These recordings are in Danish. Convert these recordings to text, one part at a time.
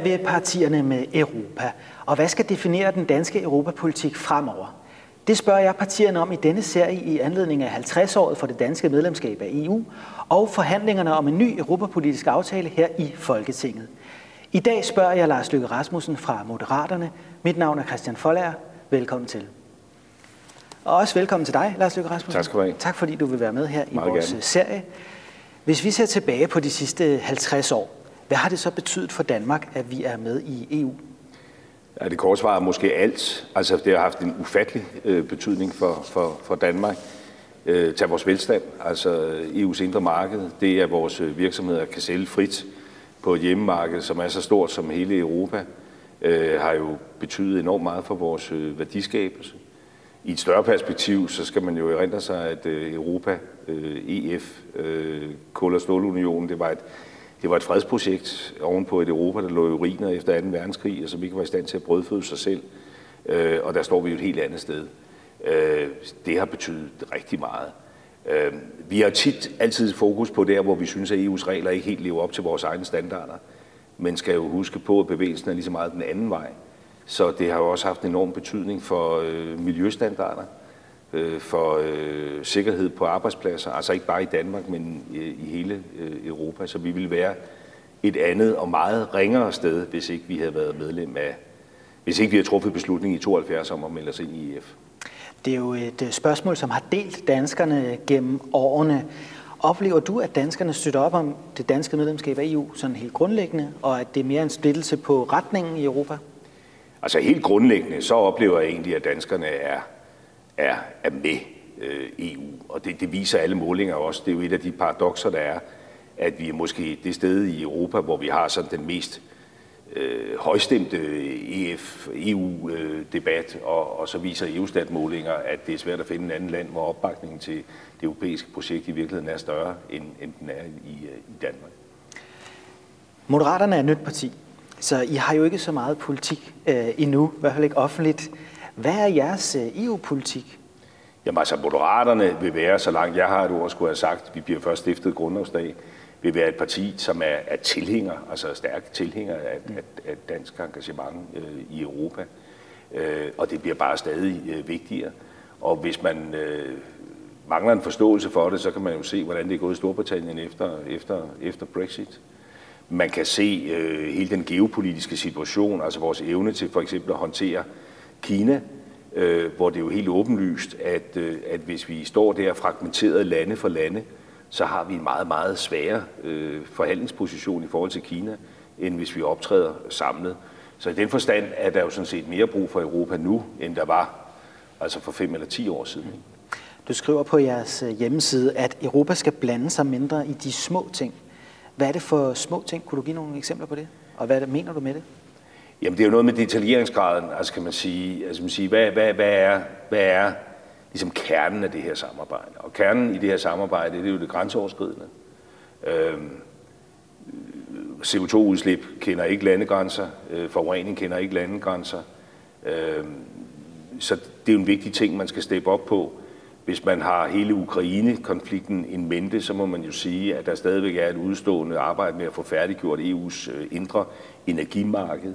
Hvad vil partierne med Europa, og hvad skal definere den danske europapolitik fremover? Det spørger jeg partierne om i denne serie i anledning af 50-året for det danske medlemskab af EU og forhandlingerne om en ny europapolitisk aftale her i Folketinget. I dag spørger jeg Lars Løkke Rasmussen fra Moderaterne. Mit navn er Christian Folager. Velkommen til. Og også velkommen til dig, Lars Løkke Rasmussen. Tak skal du have. Tak fordi du vil være med her i Meget vores gerne. serie. Hvis vi ser tilbage på de sidste 50 år, hvad har det så betydet for Danmark, at vi er med i EU? Ja, det korte svar er måske alt. Altså, det har haft en ufattelig øh, betydning for, for, for Danmark. Øh, tag vores velstand, altså EU's indre marked. Det er, at vores øh, virksomheder kan sælge frit på et hjemmemarked, som er så stort som hele Europa, øh, har jo betydet enormt meget for vores øh, værdiskabelse. I et større perspektiv, så skal man jo erindre sig, at øh, Europa, øh, EF, øh, Kul- og Stålunionen, det var et det var et fredsprojekt ovenpå et Europa, der lå i ruiner efter 2. verdenskrig, og som ikke var i stand til at brødføde sig selv. Øh, og der står vi jo et helt andet sted. Øh, det har betydet rigtig meget. Øh, vi har tit altid fokus på der, hvor vi synes, at EU's regler ikke helt lever op til vores egne standarder. Men skal jo huske på, at bevægelsen er lige så meget den anden vej. Så det har jo også haft en enorm betydning for øh, miljøstandarder, øh, for øh, sikkerhed på arbejdspladser, altså ikke bare i Danmark, men i, i hele øh, Europa. Så vi ville være et andet og meget ringere sted, hvis ikke vi havde været medlem af, hvis ikke vi havde truffet beslutning i 72 om at melde os ind i EF. Det er jo et spørgsmål, som har delt danskerne gennem årene. Oplever du, at danskerne støtter op om det danske medlemskab af EU sådan helt grundlæggende, og at det er mere en splittelse på retningen i Europa? Altså helt grundlæggende, så oplever jeg egentlig, at danskerne er, er, er med øh, EU. Og det, det viser alle målinger også. Det er jo et af de paradoxer, der er, at vi er måske det sted i Europa, hvor vi har sådan den mest øh, højstemte EF, EU-debat, øh, og, og så viser EU-statmålinger, at det er svært at finde en anden land, hvor opbakningen til det europæiske projekt i virkeligheden er større, end, end den er i, øh, i Danmark. Moderaterne er et nyt parti, så I har jo ikke så meget politik øh, endnu, i hvert fald ikke offentligt. Hvad er jeres øh, EU-politik? Jamen altså, Moderaterne vil være, så langt jeg har et ord, skulle have sagt, vi bliver først stiftet grundlovsdag, vil være et parti, som er, er tilhænger, altså stærk tilhænger af, af, af dansk engagement øh, i Europa. Øh, og det bliver bare stadig øh, vigtigere. Og hvis man øh, mangler en forståelse for det, så kan man jo se, hvordan det er gået i Storbritannien efter, efter, efter Brexit. Man kan se øh, hele den geopolitiske situation, altså vores evne til for eksempel at håndtere Kina, øh, hvor det er jo helt åbenlyst, at, øh, at hvis vi står der fragmenteret lande for lande, så har vi en meget, meget sværere øh, forhandlingsposition i forhold til Kina, end hvis vi optræder samlet. Så i den forstand er der jo sådan set mere brug for Europa nu, end der var altså for fem eller ti år siden. Du skriver på jeres øh, hjemmeside, at Europa skal blande sig mindre i de små ting. Hvad er det for små ting? Kunne du give nogle eksempler på det? Og hvad mener du med det? Jamen det er jo noget med detaljeringsgraden, altså kan man sige, altså man sige hvad, hvad, hvad er, hvad er ligesom kernen af det her samarbejde? Og kernen i det her samarbejde, det er jo det grænseoverskridende. Øhm, CO2-udslip kender ikke landegrænser, øh, forurening kender ikke landegrænser. Øhm, så det er jo en vigtig ting, man skal steppe op på. Hvis man har hele Ukraine-konflikten in mente, så må man jo sige, at der stadigvæk er et udstående arbejde med at få færdiggjort EU's øh, indre energimarked.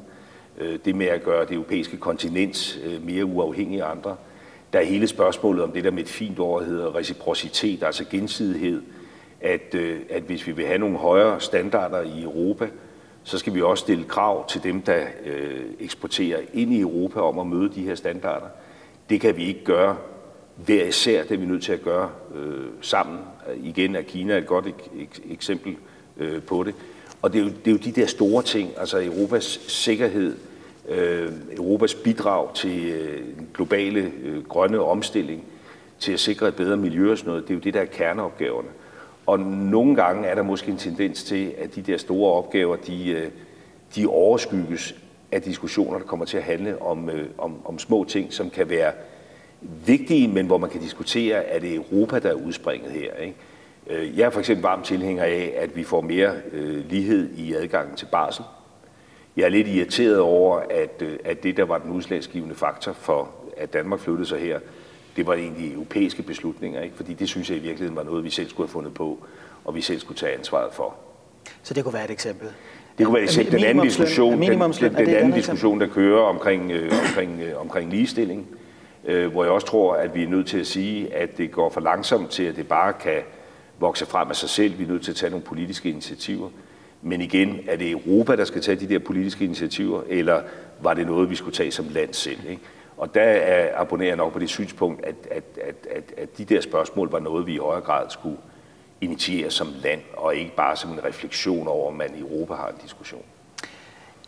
Øh, det med at gøre det europæiske kontinent øh, mere uafhængigt af andre. Der er hele spørgsmålet om det der med et fint ord hedder reciprocitet, altså gensidighed. At, øh, at hvis vi vil have nogle højere standarder i Europa, så skal vi også stille krav til dem, der eksporterer ind i Europa om at møde de her standarder. Det kan vi ikke gøre hver især, det er vi nødt til at gøre øh, sammen. Igen er Kina et godt ek- ek- eksempel øh, på det. Og det er, jo, det er jo de der store ting, altså Europas sikkerhed, øh, Europas bidrag til øh, den globale øh, grønne omstilling, til at sikre et bedre miljø og sådan noget, det er jo det, der er kerneopgaverne. Og nogle gange er der måske en tendens til, at de der store opgaver, de, øh, de overskygges af diskussioner, der kommer til at handle om, øh, om, om små ting, som kan være vigtige, men hvor man kan diskutere, er det Europa, der er udspringet her. Ikke? Jeg er for eksempel varm tilhænger af, at vi får mere øh, lighed i adgangen til barsel. Jeg er lidt irriteret over, at, øh, at det, der var den udslagsgivende faktor for, at Danmark flyttede sig her, det var egentlig europæiske beslutninger, ikke? fordi det synes jeg i virkeligheden var noget, vi selv skulle have fundet på, og vi selv skulle tage ansvaret for. Så det kunne være et eksempel? Det kunne være et eksempel. Den anden diskussion, den, den, den anden diskussion der kører omkring, øh, omkring, øh, omkring ligestilling, øh, hvor jeg også tror, at vi er nødt til at sige, at det går for langsomt til, at det bare kan vokse frem af sig selv. Vi er nødt til at tage nogle politiske initiativer. Men igen, er det Europa, der skal tage de der politiske initiativer, eller var det noget, vi skulle tage som land selv? Ikke? Og der er, abonnerer jeg nok på det synspunkt, at, at, at, at, at de der spørgsmål var noget, vi i højere grad skulle initiere som land, og ikke bare som en refleksion over, om man i Europa har en diskussion.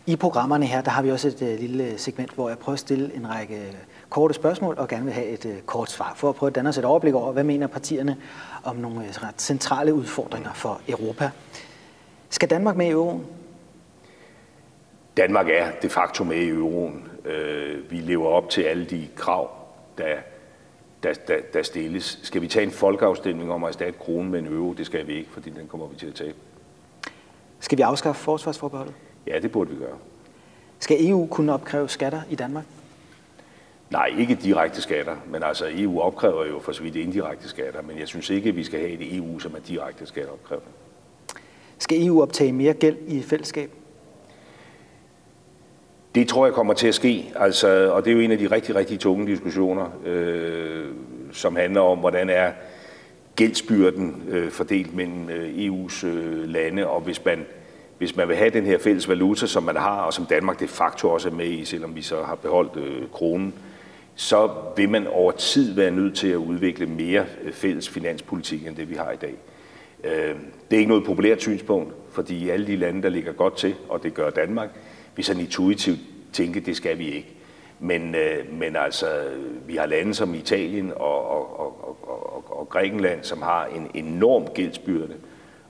I programmerne her, der har vi også et uh, lille segment, hvor jeg prøver at stille en række korte spørgsmål og gerne vil have et uh, kort svar, for at prøve at danne os et overblik over, hvad mener partierne om nogle uh, ret centrale udfordringer for Europa. Skal Danmark med i euroen? Danmark er de facto med i euroen. Øh, vi lever op til alle de krav, der, der, der, der stilles. Skal vi tage en folkeafstemning om at erstatte kronen med en euro? Det skal vi ikke, fordi den kommer vi til at tage. Skal vi afskaffe forsvarsforbeholdet? Ja, det burde vi gøre. Skal EU kunne opkræve skatter i Danmark? Nej, ikke direkte skatter, men altså EU opkræver jo for så vidt indirekte skatter, men jeg synes ikke, at vi skal have et EU, som er direkte skatteopkrævende. Skal EU optage mere gæld i fællesskab? Det tror jeg kommer til at ske, altså, og det er jo en af de rigtig, rigtig tunge diskussioner, øh, som handler om, hvordan er gældsbyrden øh, fordelt mellem øh, EU's øh, lande, og hvis man, hvis man vil have den her fælles valuta, som man har, og som Danmark de facto også er med i, selvom vi så har beholdt øh, kronen, så vil man over tid være nødt til at udvikle mere øh, fælles finanspolitik, end det vi har i dag. Øh, det er ikke noget populært synspunkt, fordi alle de lande, der ligger godt til, og det gør Danmark, vi sådan intuitivt tænke, det skal vi ikke. Men, øh, men altså, vi har lande som Italien og, og, og, og, og Grækenland, som har en enorm gældsbyrde,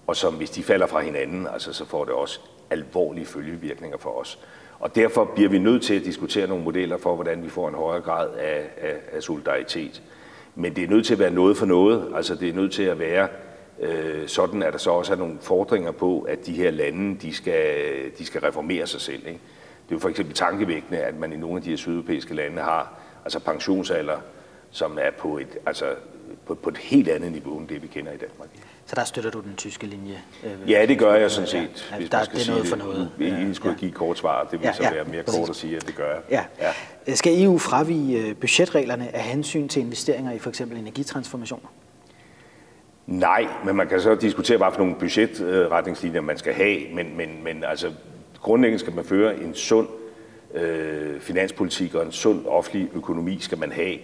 og som hvis de falder fra hinanden, altså, så får det også alvorlige følgevirkninger for os. Og derfor bliver vi nødt til at diskutere nogle modeller for, hvordan vi får en højere grad af, af, af solidaritet. Men det er nødt til at være noget for noget. Altså det er nødt til at være øh, sådan, at der så også er nogle fordringer på, at de her lande, de skal, de skal reformere sig selv. Ikke? Det er jo for eksempel tankevækkende, at man i nogle af de her sydeuropæiske lande har altså pensionsalder, som er på et, altså på, på et helt andet niveau end det, vi kender i Danmark. Så der støtter du den tyske linje? Øh, ja, det gør jeg sådan set. Ja, hvis der, man skal det er noget for noget. Vi ja, skulle ja. give kort svar. Det vil ja, så være mere præcis. kort at sige, at det gør jeg. Ja. Ja. Skal EU fravige øh, budgetreglerne af hensyn til investeringer i for eksempel energitransformationer? Nej, men man kan så diskutere, hvad for nogle budgetretningslinjer man skal have, men, men, men altså, grundlæggende skal man føre en sund øh, finanspolitik og en sund offentlig økonomi skal man have.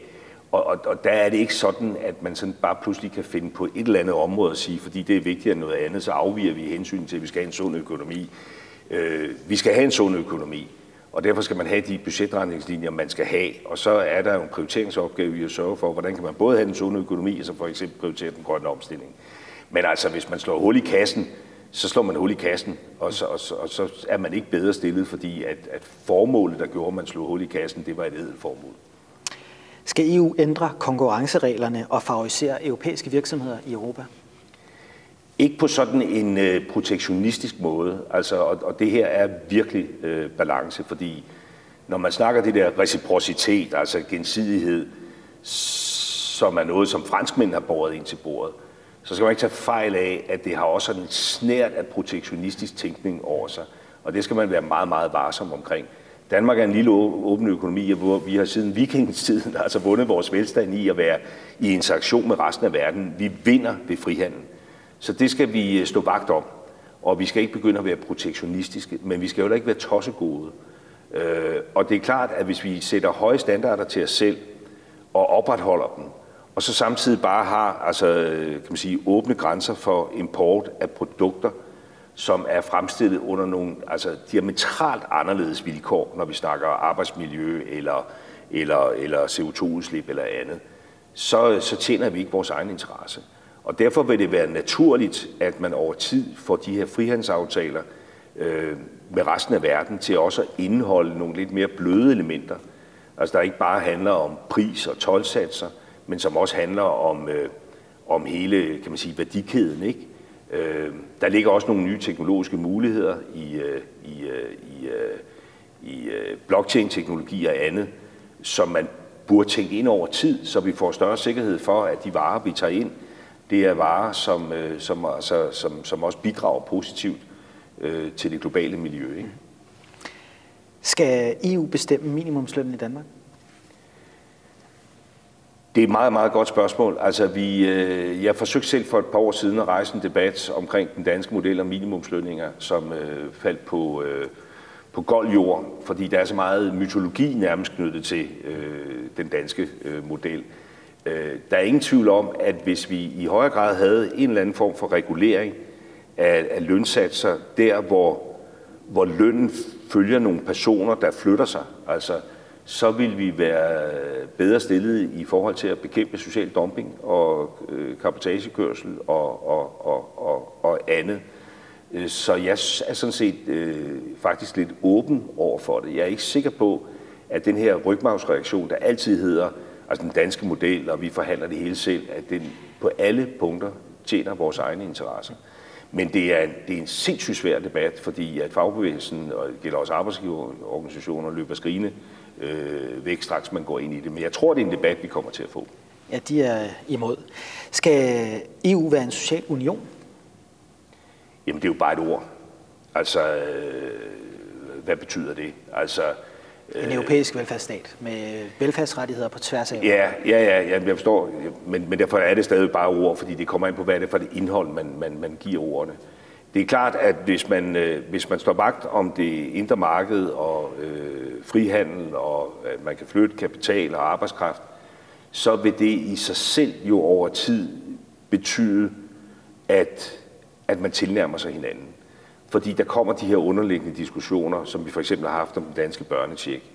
Og, og, og der er det ikke sådan, at man sådan bare pludselig kan finde på et eller andet område og sige, fordi det er vigtigere end noget andet, så afviger vi hensyn til, at vi skal have en sund økonomi. Øh, vi skal have en sund økonomi, og derfor skal man have de budgetretningslinjer, man skal have. Og så er der jo en prioriteringsopgave i at sørge for, hvordan kan man både have en sund økonomi, og så for eksempel prioritere den grønne omstilling. Men altså, hvis man slår hul i kassen, så slår man hul i kassen, og så, og så, og så er man ikke bedre stillet, fordi at, at formålet, der gjorde, at man slog hul i kassen, det var et edelt formål. Skal EU ændre konkurrencereglerne og favorisere europæiske virksomheder i Europa? Ikke på sådan en øh, protektionistisk måde, altså, og, og det her er virkelig øh, balance, fordi når man snakker det der reciprocitet, altså gensidighed, som er noget, som franskmænd har båret ind til bordet, så skal man ikke tage fejl af, at det har også en snært af protektionistisk tænkning over sig. Og det skal man være meget, meget varsom omkring. Danmark er en lille åben økonomi, hvor vi har siden vikingstiden altså vundet vores velstand i at være i interaktion med resten af verden. Vi vinder ved frihandel. Så det skal vi øh, stå vagt om. Og vi skal ikke begynde at være protektionistiske, men vi skal jo ikke være tossegode. Øh, og det er klart, at hvis vi sætter høje standarder til os selv og opretholder dem, og så samtidig bare har altså, øh, kan man sige, åbne grænser for import af produkter, som er fremstillet under nogle altså, diametralt anderledes vilkår, når vi snakker arbejdsmiljø eller, eller, eller CO2-udslip eller andet, så, så tjener vi ikke vores egen interesse. Og derfor vil det være naturligt, at man over tid får de her frihandelsaftaler øh, med resten af verden til også at indeholde nogle lidt mere bløde elementer. Altså der ikke bare handler om pris og tolvsatser, men som også handler om, øh, om hele kan man sige, værdikæden. Ikke? Øh, der ligger også nogle nye teknologiske muligheder i, øh, i, øh, i, øh, i øh, blockchain-teknologi og andet, som man burde tænke ind over tid, så vi får større sikkerhed for, at de varer, vi tager ind, det er varer, som, øh, som, altså, som, som også bidrager positivt øh, til det globale miljø. Ikke? Skal EU bestemme minimumslønnen i Danmark? Det er et meget, meget godt spørgsmål. Altså, vi, øh, jeg forsøgte selv for et par år siden at rejse en debat omkring den danske model om minimumslønninger, som øh, faldt på, øh, på gold jord, fordi der er så meget mytologi nærmest knyttet til øh, den danske øh, model. Øh, der er ingen tvivl om, at hvis vi i højere grad havde en eller anden form for regulering af, af lønsatser, der hvor, hvor lønnen følger nogle personer, der flytter sig, altså så vil vi være bedre stillet i forhold til at bekæmpe social dumping og øh, kapotagekørsel og, og, og, og, og andet. Øh, så jeg er sådan set øh, faktisk lidt åben over for det. Jeg er ikke sikker på, at den her rygmavsreaktion, der altid hedder, altså den danske model, og vi forhandler det hele selv, at den på alle punkter tjener vores egne interesser. Men det er, en, det er en sindssygt svær debat, fordi at fagbevægelsen, og det gælder også arbejdsgiverorganisationer, løber skrigende øh, væk straks man går ind i det. Men jeg tror, det er en debat, vi kommer til at få. Ja, de er imod. Skal EU være en social union? Jamen, det er jo bare et ord. Altså, øh, hvad betyder det? Altså, en europæisk velfærdsstat med velfærdsrettigheder på tværs af Ja, ja, ja, ja jeg forstår, men, men derfor er det stadig bare ord, fordi det kommer ind på, hvad det er for det indhold, man, man, man giver ordene. Det er klart, at hvis man, øh, hvis man står vagt om det indre marked og øh, frihandel, og at man kan flytte kapital og arbejdskraft, så vil det i sig selv jo over tid betyde, at, at man tilnærmer sig hinanden. Fordi der kommer de her underliggende diskussioner, som vi for eksempel har haft om den danske børnetjek.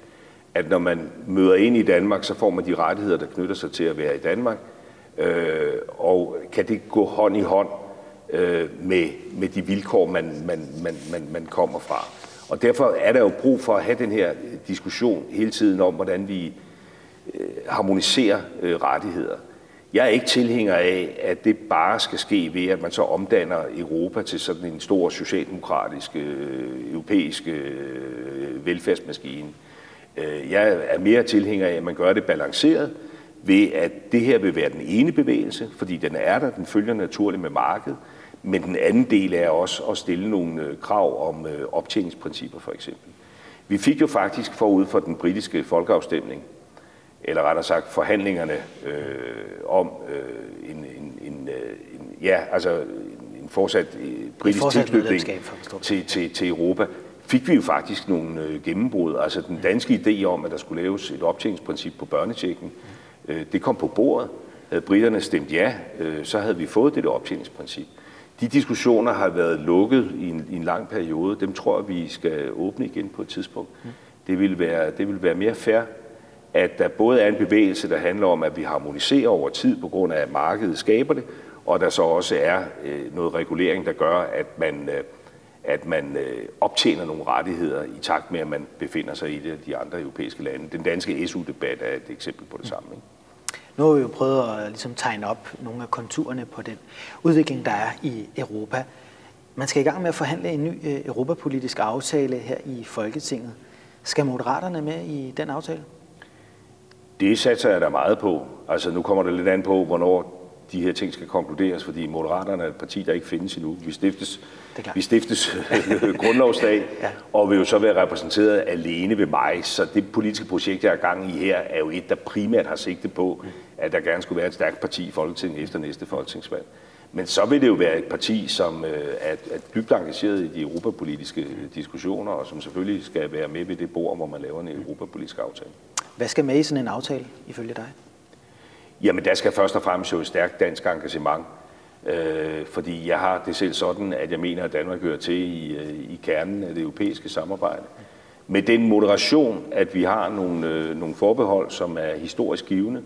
At når man møder ind i Danmark, så får man de rettigheder, der knytter sig til at være i Danmark. Øh, og kan det gå hånd i hånd øh, med, med de vilkår, man, man, man, man, man kommer fra. Og derfor er der jo brug for at have den her diskussion hele tiden om, hvordan vi øh, harmoniserer øh, rettigheder. Jeg er ikke tilhænger af, at det bare skal ske ved, at man så omdanner Europa til sådan en stor socialdemokratisk, øh, europæisk øh, velfærdsmaskine. Øh, jeg er mere tilhænger af, at man gør det balanceret, ved at det her vil være den ene bevægelse, fordi den er der, den følger naturligt med markedet, men den anden del er også at stille nogle øh, krav om øh, optjeningsprincipper for eksempel. Vi fik jo faktisk forud for den britiske folkeafstemning, eller rettere sagt forhandlingerne øh, om øh, en, en, en, øh, en, ja, altså en fortsat britisk fortsat tilknytning til, til, til Europa, fik vi jo faktisk nogle øh, gennembrud. Altså den danske idé om, at der skulle laves et optjeningsprincip på børnetjekken, øh, det kom på bordet. Havde britterne stemt ja, øh, så havde vi fået det optjeningsprincip. De diskussioner har været lukket i en, i en lang periode. Dem tror jeg, vi skal åbne igen på et tidspunkt. Det vil være, det vil være mere fair, at der både er en bevægelse, der handler om, at vi harmoniserer over tid på grund af, at markedet skaber det, og der så også er øh, noget regulering, der gør, at man, øh, at man øh, optjener nogle rettigheder i takt med, at man befinder sig i det de andre europæiske lande. Den danske SU-debat er et eksempel på det samme. Ikke? Nu har vi jo prøvet at ligesom tegne op nogle af konturerne på den udvikling, der er i Europa. Man skal i gang med at forhandle en ny øh, europapolitisk aftale her i Folketinget. Skal Moderaterne med i den aftale? Det satser jeg da meget på. Altså nu kommer det lidt an på, hvornår de her ting skal konkluderes, fordi Moderaterne er et parti, der ikke findes endnu. Vi stiftes, vi stiftes grundlovsdag, ja. og vil jo så være repræsenteret alene ved mig. Så det politiske projekt, jeg er gang i her, er jo et, der primært har sigte på, at der gerne skulle være et stærkt parti i Folketinget efter næste folketingsvalg. Men så vil det jo være et parti, som øh, er, er dybt engageret i de europapolitiske diskussioner, og som selvfølgelig skal være med ved det bord, hvor man laver en europapolitisk aftale. Hvad skal med i sådan en aftale, ifølge dig? Jamen, der skal først og fremmest jo et stærkt dansk engagement. Øh, fordi jeg har det selv sådan, at jeg mener, at Danmark hører til i, øh, i kernen af det europæiske samarbejde. Med den moderation, at vi har nogle, øh, nogle forbehold, som er historisk givende,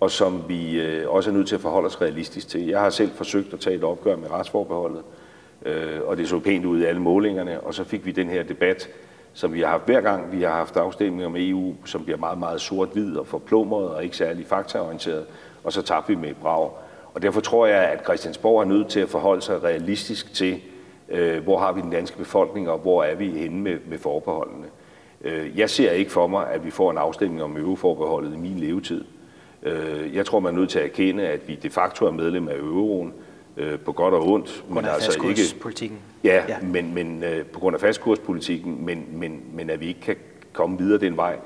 og som vi øh, også er nødt til at forholde os realistisk til. Jeg har selv forsøgt at tage et opgør med retsforbeholdet, øh, og det så pænt ud i alle målingerne, og så fik vi den her debat, som vi har haft hver gang, vi har haft afstemninger om EU, som bliver meget, meget sort-hvid og forplumret og ikke særlig faktaorienteret, og så tabte vi med et brag. Og derfor tror jeg, at Christiansborg er nødt til at forholde sig realistisk til, øh, hvor har vi den danske befolkning, og hvor er vi henne med, med forbeholdene. Jeg ser ikke for mig, at vi får en afstemning om euroforbeholdet i min levetid. Øh, jeg tror, man er nødt til at erkende, at vi de facto er medlem af euroen, øh, på godt og ondt. Men altså ikke, politikken. Ja, ja. men, men øh, på grund af fastkurspolitikken, men, men, men at vi ikke kan komme videre den vej,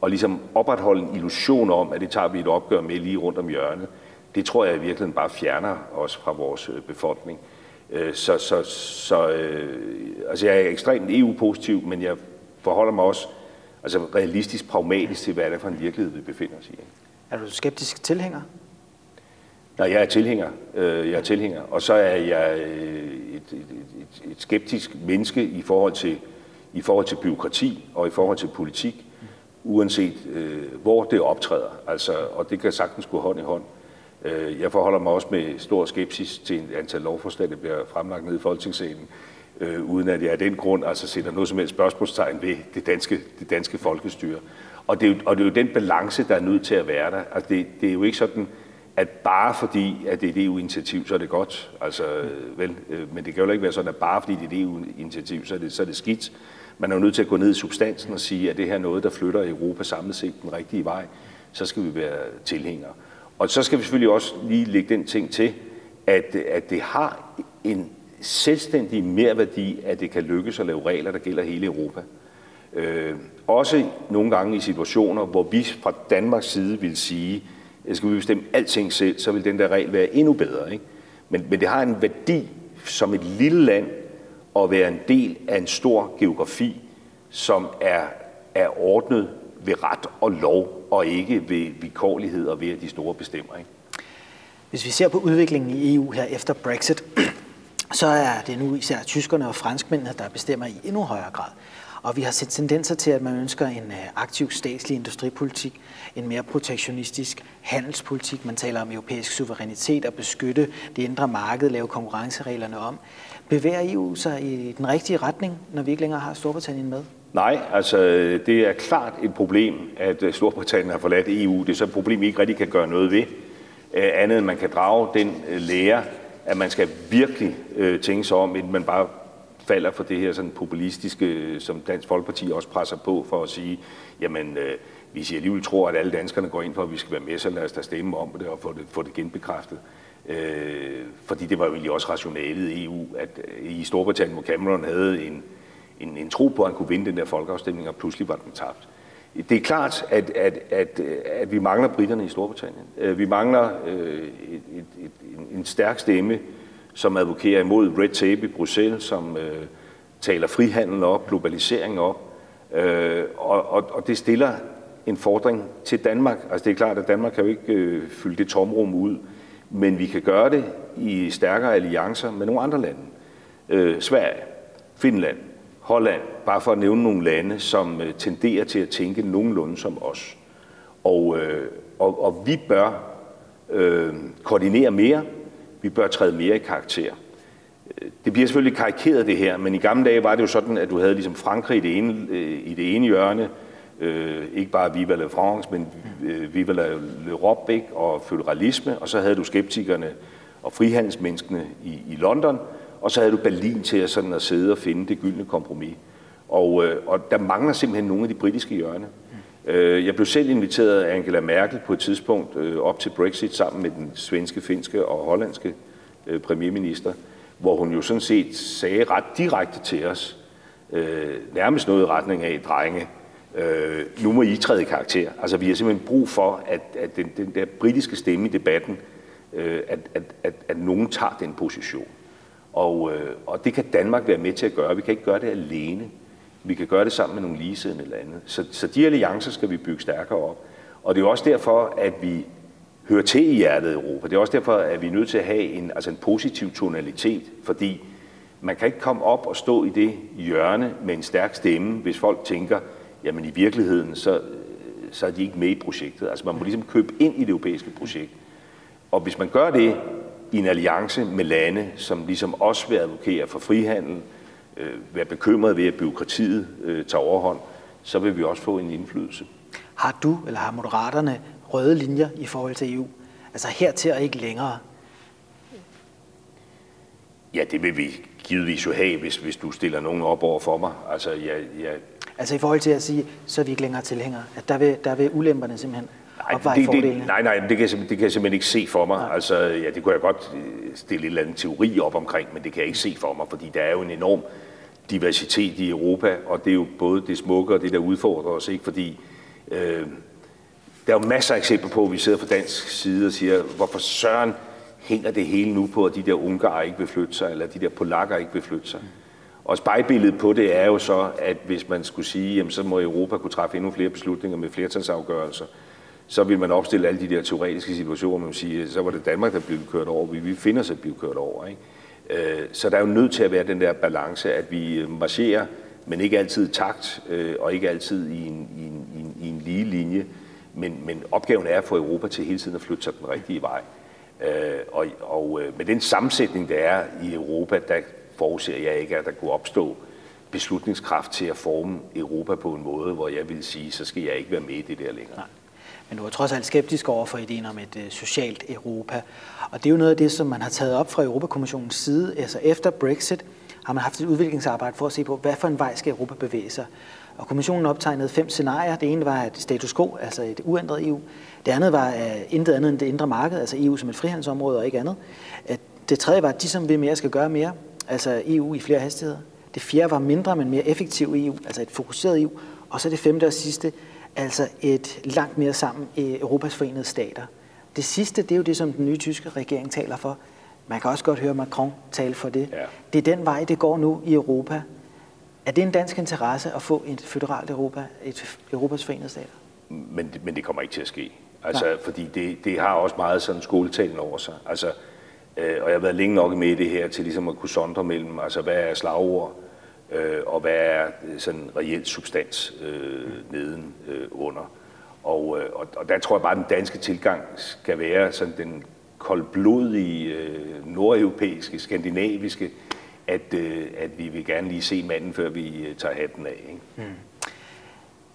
og ligesom opretholde en illusion om, at det tager vi et opgør med lige rundt om hjørnet, det tror jeg i virkeligheden bare fjerner os fra vores befolkning. Så, så, så øh, altså jeg er ekstremt EU-positiv, men jeg forholder mig også altså realistisk, pragmatisk til, hvad det er for en virkelighed, vi befinder os i. Er du skeptisk tilhænger? Nej, jeg er tilhænger. Øh, jeg er tilhænger. Og så er jeg øh, et, et, et, et skeptisk menneske i forhold, til, i forhold til byråkrati og i forhold til politik, uanset øh, hvor det optræder. Altså, og det kan sagtens gå hånd i hånd. Øh, jeg forholder mig også med stor skepsis til et antal lovforslag, der bliver fremlagt ned i Folketingssalen, øh, uden at jeg af den grund altså sætter noget som helst spørgsmålstegn ved det danske, det danske folkestyre. Og det, er jo, og det er jo den balance, der er nødt til at være der. Altså det, det er jo ikke sådan, at bare fordi, at det er et EU-initiativ, så er det godt. Altså, vel, øh, men det kan jo ikke være sådan, at bare fordi det er et EU-initiativ, så er det, så er det skidt. Man er jo nødt til at gå ned i substansen og sige, at det her er noget, der flytter Europa samlet set den rigtige vej. Så skal vi være tilhængere. Og så skal vi selvfølgelig også lige lægge den ting til, at, at det har en selvstændig merværdi, at det kan lykkes at lave regler, der gælder hele Europa. Øh, også nogle gange i situationer, hvor vi fra Danmarks side vil sige, at skal vi bestemme alting selv, så vil den der regel være endnu bedre. Ikke? Men, men det har en værdi som et lille land at være en del af en stor geografi, som er, er ordnet ved ret og lov, og ikke ved vilkårlighed og ved, at de store bestemmer. Ikke? Hvis vi ser på udviklingen i EU her efter Brexit, så er det nu især tyskerne og franskmændene, der bestemmer i endnu højere grad. Og vi har set tendenser til, at man ønsker en øh, aktiv statslig industripolitik, en mere protektionistisk handelspolitik. Man taler om europæisk suverænitet og beskytte det indre marked, lave konkurrencereglerne om. Bevæger EU sig i den rigtige retning, når vi ikke længere har Storbritannien med? Nej, altså det er klart et problem, at øh, Storbritannien har forladt EU. Det er så et problem, vi ikke rigtig kan gøre noget ved. Øh, andet end man kan drage den lære, at man skal virkelig tænke sig om, inden man bare falder for det her sådan populistiske, som Dansk Folkeparti også presser på for at sige, jamen, øh, hvis I alligevel tror, at alle danskerne går ind for, at vi skal være med, så lad os da stemme om det og få det, få det genbekræftet. Øh, fordi det var jo egentlig også rationalet i EU, at øh, i Storbritannien, hvor Cameron havde en, en, en tro på, at han kunne vinde den der folkeafstemning, og pludselig var den tabt. Det er klart, at, at, at, øh, at vi mangler britterne i Storbritannien. Øh, vi mangler øh, et, et, et, en stærk stemme som advokerer imod red tape i Bruxelles, som øh, taler frihandel op, globalisering op. Øh, og, og, og det stiller en fordring til Danmark. Altså det er klart, at Danmark kan jo ikke øh, fylde det tomrum ud, men vi kan gøre det i stærkere alliancer med nogle andre lande. Øh, Sverige, Finland, Holland, bare for at nævne nogle lande, som øh, tenderer til at tænke nogenlunde som os. Og, øh, og, og vi bør øh, koordinere mere, vi bør træde mere i karakter. Det bliver selvfølgelig karikeret det her, men i gamle dage var det jo sådan, at du havde ligesom Frankrig i det ene, øh, i det ene hjørne, øh, ikke bare Viva la France, men øh, Viva la l'Europe ikke? og føderalisme, og så havde du skeptikerne og frihandelsmenneskene i, i London, og så havde du Berlin til at, sådan at sidde og finde det gyldne kompromis. Og, øh, og der mangler simpelthen nogle af de britiske hjørne. Øh, jeg blev selv inviteret af Angela Merkel på et tidspunkt øh, op til Brexit sammen med den svenske, finske og hollandske øh, premierminister, hvor hun jo sådan set sagde ret direkte til os, øh, nærmest noget i retning af, drenge, nu må I træde i karakter. Altså vi har simpelthen brug for, at, at den, den der britiske stemme i debatten, at, at, at, at nogen tager den position. Og, og det kan Danmark være med til at gøre. Vi kan ikke gøre det alene. Vi kan gøre det sammen med nogle ligesidende lande. Så, så de alliancer skal vi bygge stærkere op. Og det er også derfor, at vi hører til i hjertet af Europa. Det er også derfor, at vi er nødt til at have en, altså en positiv tonalitet, fordi man kan ikke komme op og stå i det hjørne med en stærk stemme, hvis folk tænker, jamen i virkeligheden, så, så er de ikke med i projektet. Altså man må ligesom købe ind i det europæiske projekt. Og hvis man gør det i en alliance med lande, som ligesom også vil advokere for frihandel, øh, øh, være bekymret ved, at byråkratiet øh, tager overhånd, så vil vi også få en indflydelse. Har du eller har moderaterne røde linjer i forhold til EU? Altså hertil og ikke længere? Ja, det vil vi givetvis jo have, hvis, hvis du stiller nogen op over for mig. Altså, ja, ja. altså i forhold til at sige, så er vi ikke længere tilhængere. At der vil, der vil ulemperne simpelthen Nej, det, det, nej, nej, det kan, jeg, det kan jeg simpelthen ikke se for mig. Nej. Altså, ja, det kunne jeg godt øh, stille en eller anden teori op omkring, men det kan jeg ikke se for mig, fordi der er jo en enorm diversitet i Europa, og det er jo både det smukke og det, der udfordrer os, ikke? Fordi øh, der er jo masser af eksempler på, at vi sidder fra dansk side og siger, hvorfor søren hænger det hele nu på, at de der ungarer ikke vil flytte sig, eller de der polakker ikke vil flytte sig. Og spejlbilledet på det er jo så, at hvis man skulle sige, jamen, så må Europa kunne træffe endnu flere beslutninger med flertalsafgørelser, så vil man opstille alle de der teoretiske situationer, man siger, så var det Danmark, der blev kørt over, vi finder sig at blive kørt over. Ikke? Øh, så der er jo nødt til at være den der balance, at vi øh, marcherer, men ikke altid takt, øh, og ikke altid i en, i en, i en, i en lige linje. Men, men opgaven er at få Europa til hele tiden at flytte sig den rigtige vej. Øh, og og øh, med den sammensætning, der er i Europa, der forudser jeg ikke, at der kunne opstå beslutningskraft til at forme Europa på en måde, hvor jeg vil sige, så skal jeg ikke være med i det der længere. Nej. Men du er trods alt skeptisk over for ideen om et øh, socialt Europa. Og det er jo noget af det, som man har taget op fra Europakommissionens side. Altså efter Brexit har man haft et udviklingsarbejde for at se på, hvad for en vej skal Europa bevæge sig. Og kommissionen optegnede fem scenarier. Det ene var et status quo, altså et uændret EU. Det andet var uh, intet andet end det indre marked, altså EU som et frihandelsområde og ikke andet. Det tredje var, at de som vil mere skal gøre mere, altså EU i flere hastigheder. Det fjerde var mindre, men mere effektiv EU, altså et fokuseret EU. Og så det femte og sidste, altså et langt mere sammen i Europas forenede stater. Det sidste, det er jo det, som den nye tyske regering taler for. Man kan også godt høre Macron tale for det. Ja. Det er den vej, det går nu i Europa. Er det en dansk interesse at få et føderalt Europa, et Europas forenede stater? Men, men det kommer ikke til at ske. Altså, Nej. fordi det, det har også meget sådan skoletalen over sig. Altså, øh, og jeg har været længe nok med i det her til ligesom at kunne sondre mellem, altså hvad er slagord, øh, og hvad er øh, sådan reelt substans øh, neden øh, under. Og, øh, og, og der tror jeg bare, at den danske tilgang skal være sådan den koldblodige, øh, nordeuropæiske, skandinaviske, at, øh, at vi vil gerne lige se manden, før vi øh, tager hatten af. Ikke? Mm.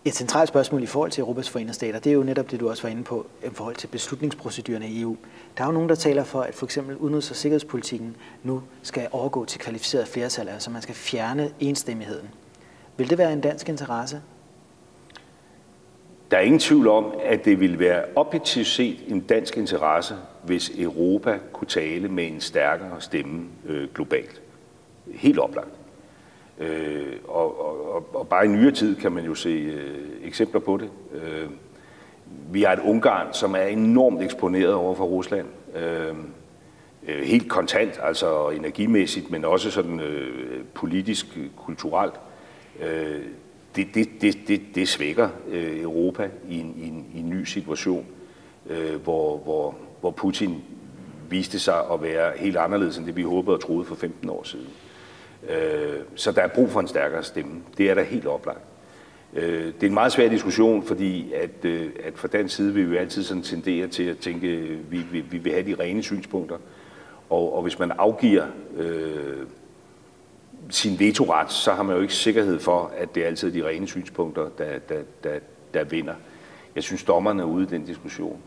Et centralt spørgsmål i forhold til Europas forenede stater, det er jo netop det, du også var inde på, i forhold til beslutningsprocedurerne i EU. Der er jo nogen, der taler for, at for eksempel udenrigs- og sikkerhedspolitikken nu skal overgå til kvalificeret flertal, altså man skal fjerne enstemmigheden. Vil det være en dansk interesse? Der er ingen tvivl om, at det vil være objektivt set en dansk interesse, hvis Europa kunne tale med en stærkere stemme øh, globalt. Helt oplagt. Øh, og, og, og bare i nyere tid kan man jo se øh, eksempler på det. Øh, vi har et Ungarn, som er enormt eksponeret over for Rusland. Øh, øh, helt kontant, altså energimæssigt, men også sådan øh, politisk, kulturelt. Øh, det, det, det, det, det svækker øh, Europa i en, i, en, i en ny situation, øh, hvor, hvor, hvor Putin viste sig at være helt anderledes end det, vi håbede og troede for 15 år siden. Øh, så der er brug for en stærkere stemme. Det er der helt oplagt. Øh, det er en meget svær diskussion, fordi at, øh, at fra den side vil vi altid sådan tendere til at tænke, at vi, vi, vi vil have de rene synspunkter. Og, og hvis man afgiver øh, sin vetoret, så har man jo ikke sikkerhed for, at det er altid de rene synspunkter, der, der, der, der vinder. Jeg synes, dommerne er ude i den diskussion.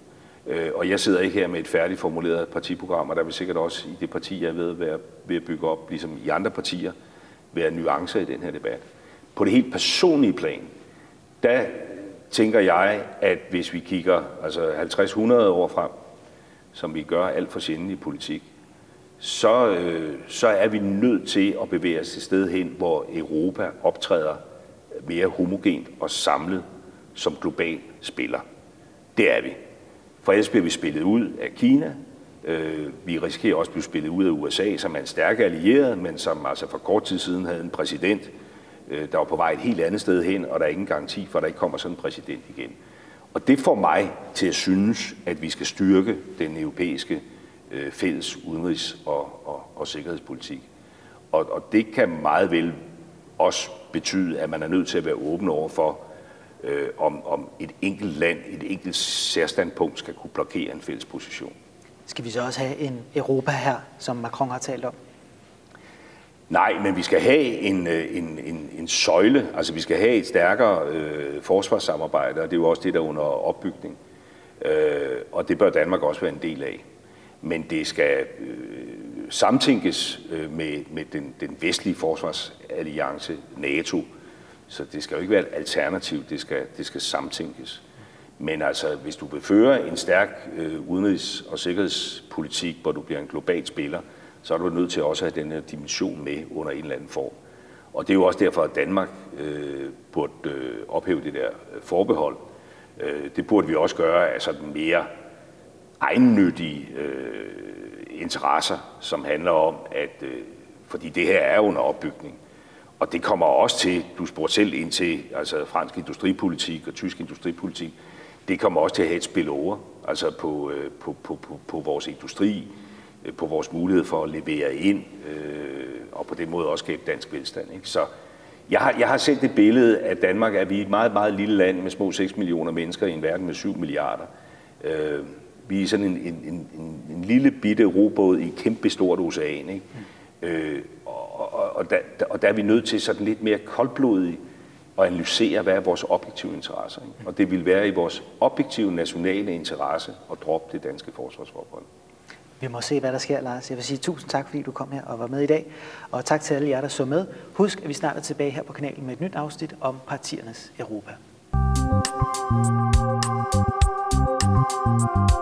Øh, og jeg sidder ikke her med et færdigt formuleret partiprogram, og der vil sikkert også i det parti, jeg er ved være, ved at bygge op, ligesom i andre partier, være nuancer i den her debat. På det helt personlige plan, der tænker jeg, at hvis vi kigger altså 50-100 år frem, som vi gør alt for sjældent i politik, så, øh, så er vi nødt til at bevæge os et sted hen, hvor Europa optræder mere homogent og samlet som global spiller. Det er vi. For ellers bliver vi spillet ud af Kina. Øh, vi risikerer også at blive spillet ud af USA, som er en stærk allieret, men som altså for kort tid siden havde en præsident, øh, der var på vej et helt andet sted hen, og der er ingen garanti for, at der ikke kommer sådan en præsident igen. Og det får mig til at synes, at vi skal styrke den europæiske øh, fælles udenrigs- og, og, og sikkerhedspolitik. Og, og det kan meget vel også betyde, at man er nødt til at være åben over for, øh, om, om et enkelt land, et enkelt særstandpunkt skal kunne blokere en fælles position. Skal vi så også have en Europa her, som Macron har talt om? Nej, men vi skal have en, øh, en, en, en søjle, altså vi skal have et stærkere øh, forsvarssamarbejde, og det er jo også det, der er under opbygning. Øh, og det bør Danmark også være en del af. Men det skal øh, samtænkes øh, med, med den, den vestlige forsvarsalliance NATO. Så det skal jo ikke være et alternativ, det skal, det skal samtænkes. Men altså, hvis du vil føre en stærk øh, udenrigs- og sikkerhedspolitik, hvor du bliver en global spiller, så er du nødt til også at have den her dimension med under en eller anden form. Og det er jo også derfor, at Danmark øh, burde øh, ophæve det der øh, forbehold. Øh, det burde vi også gøre af sådan mere egennyttige øh, interesser, som handler om, at øh, fordi det her er under opbygning, og det kommer også til, du spurgte selv ind til, altså fransk industripolitik og tysk industripolitik, det kommer også til at have et spil over, altså på, øh, på, på, på, på vores industri, øh, på vores mulighed for at levere ind, øh, og på den måde også skabe dansk velstand. Ikke? Så jeg har, jeg har set det billede, at Danmark er vi et meget, meget lille land med små 6 millioner mennesker i en verden med 7 milliarder. Øh, vi er sådan en, en, en, en lille bitte robåd i et kæmpe stort ocean. Ikke? Øh, og, og, og, der, og der er vi nødt til sådan lidt mere koldblodigt at analysere, hvad er vores objektive interesser. Ikke? Og det vil være i vores objektive nationale interesse at droppe det danske forsvarsforbehold. Vi må se, hvad der sker, Lars. Jeg vil sige tusind tak, fordi du kom her og var med i dag. Og tak til alle jer, der så med. Husk, at vi snart er tilbage her på kanalen med et nyt afsnit om partiernes Europa. thank you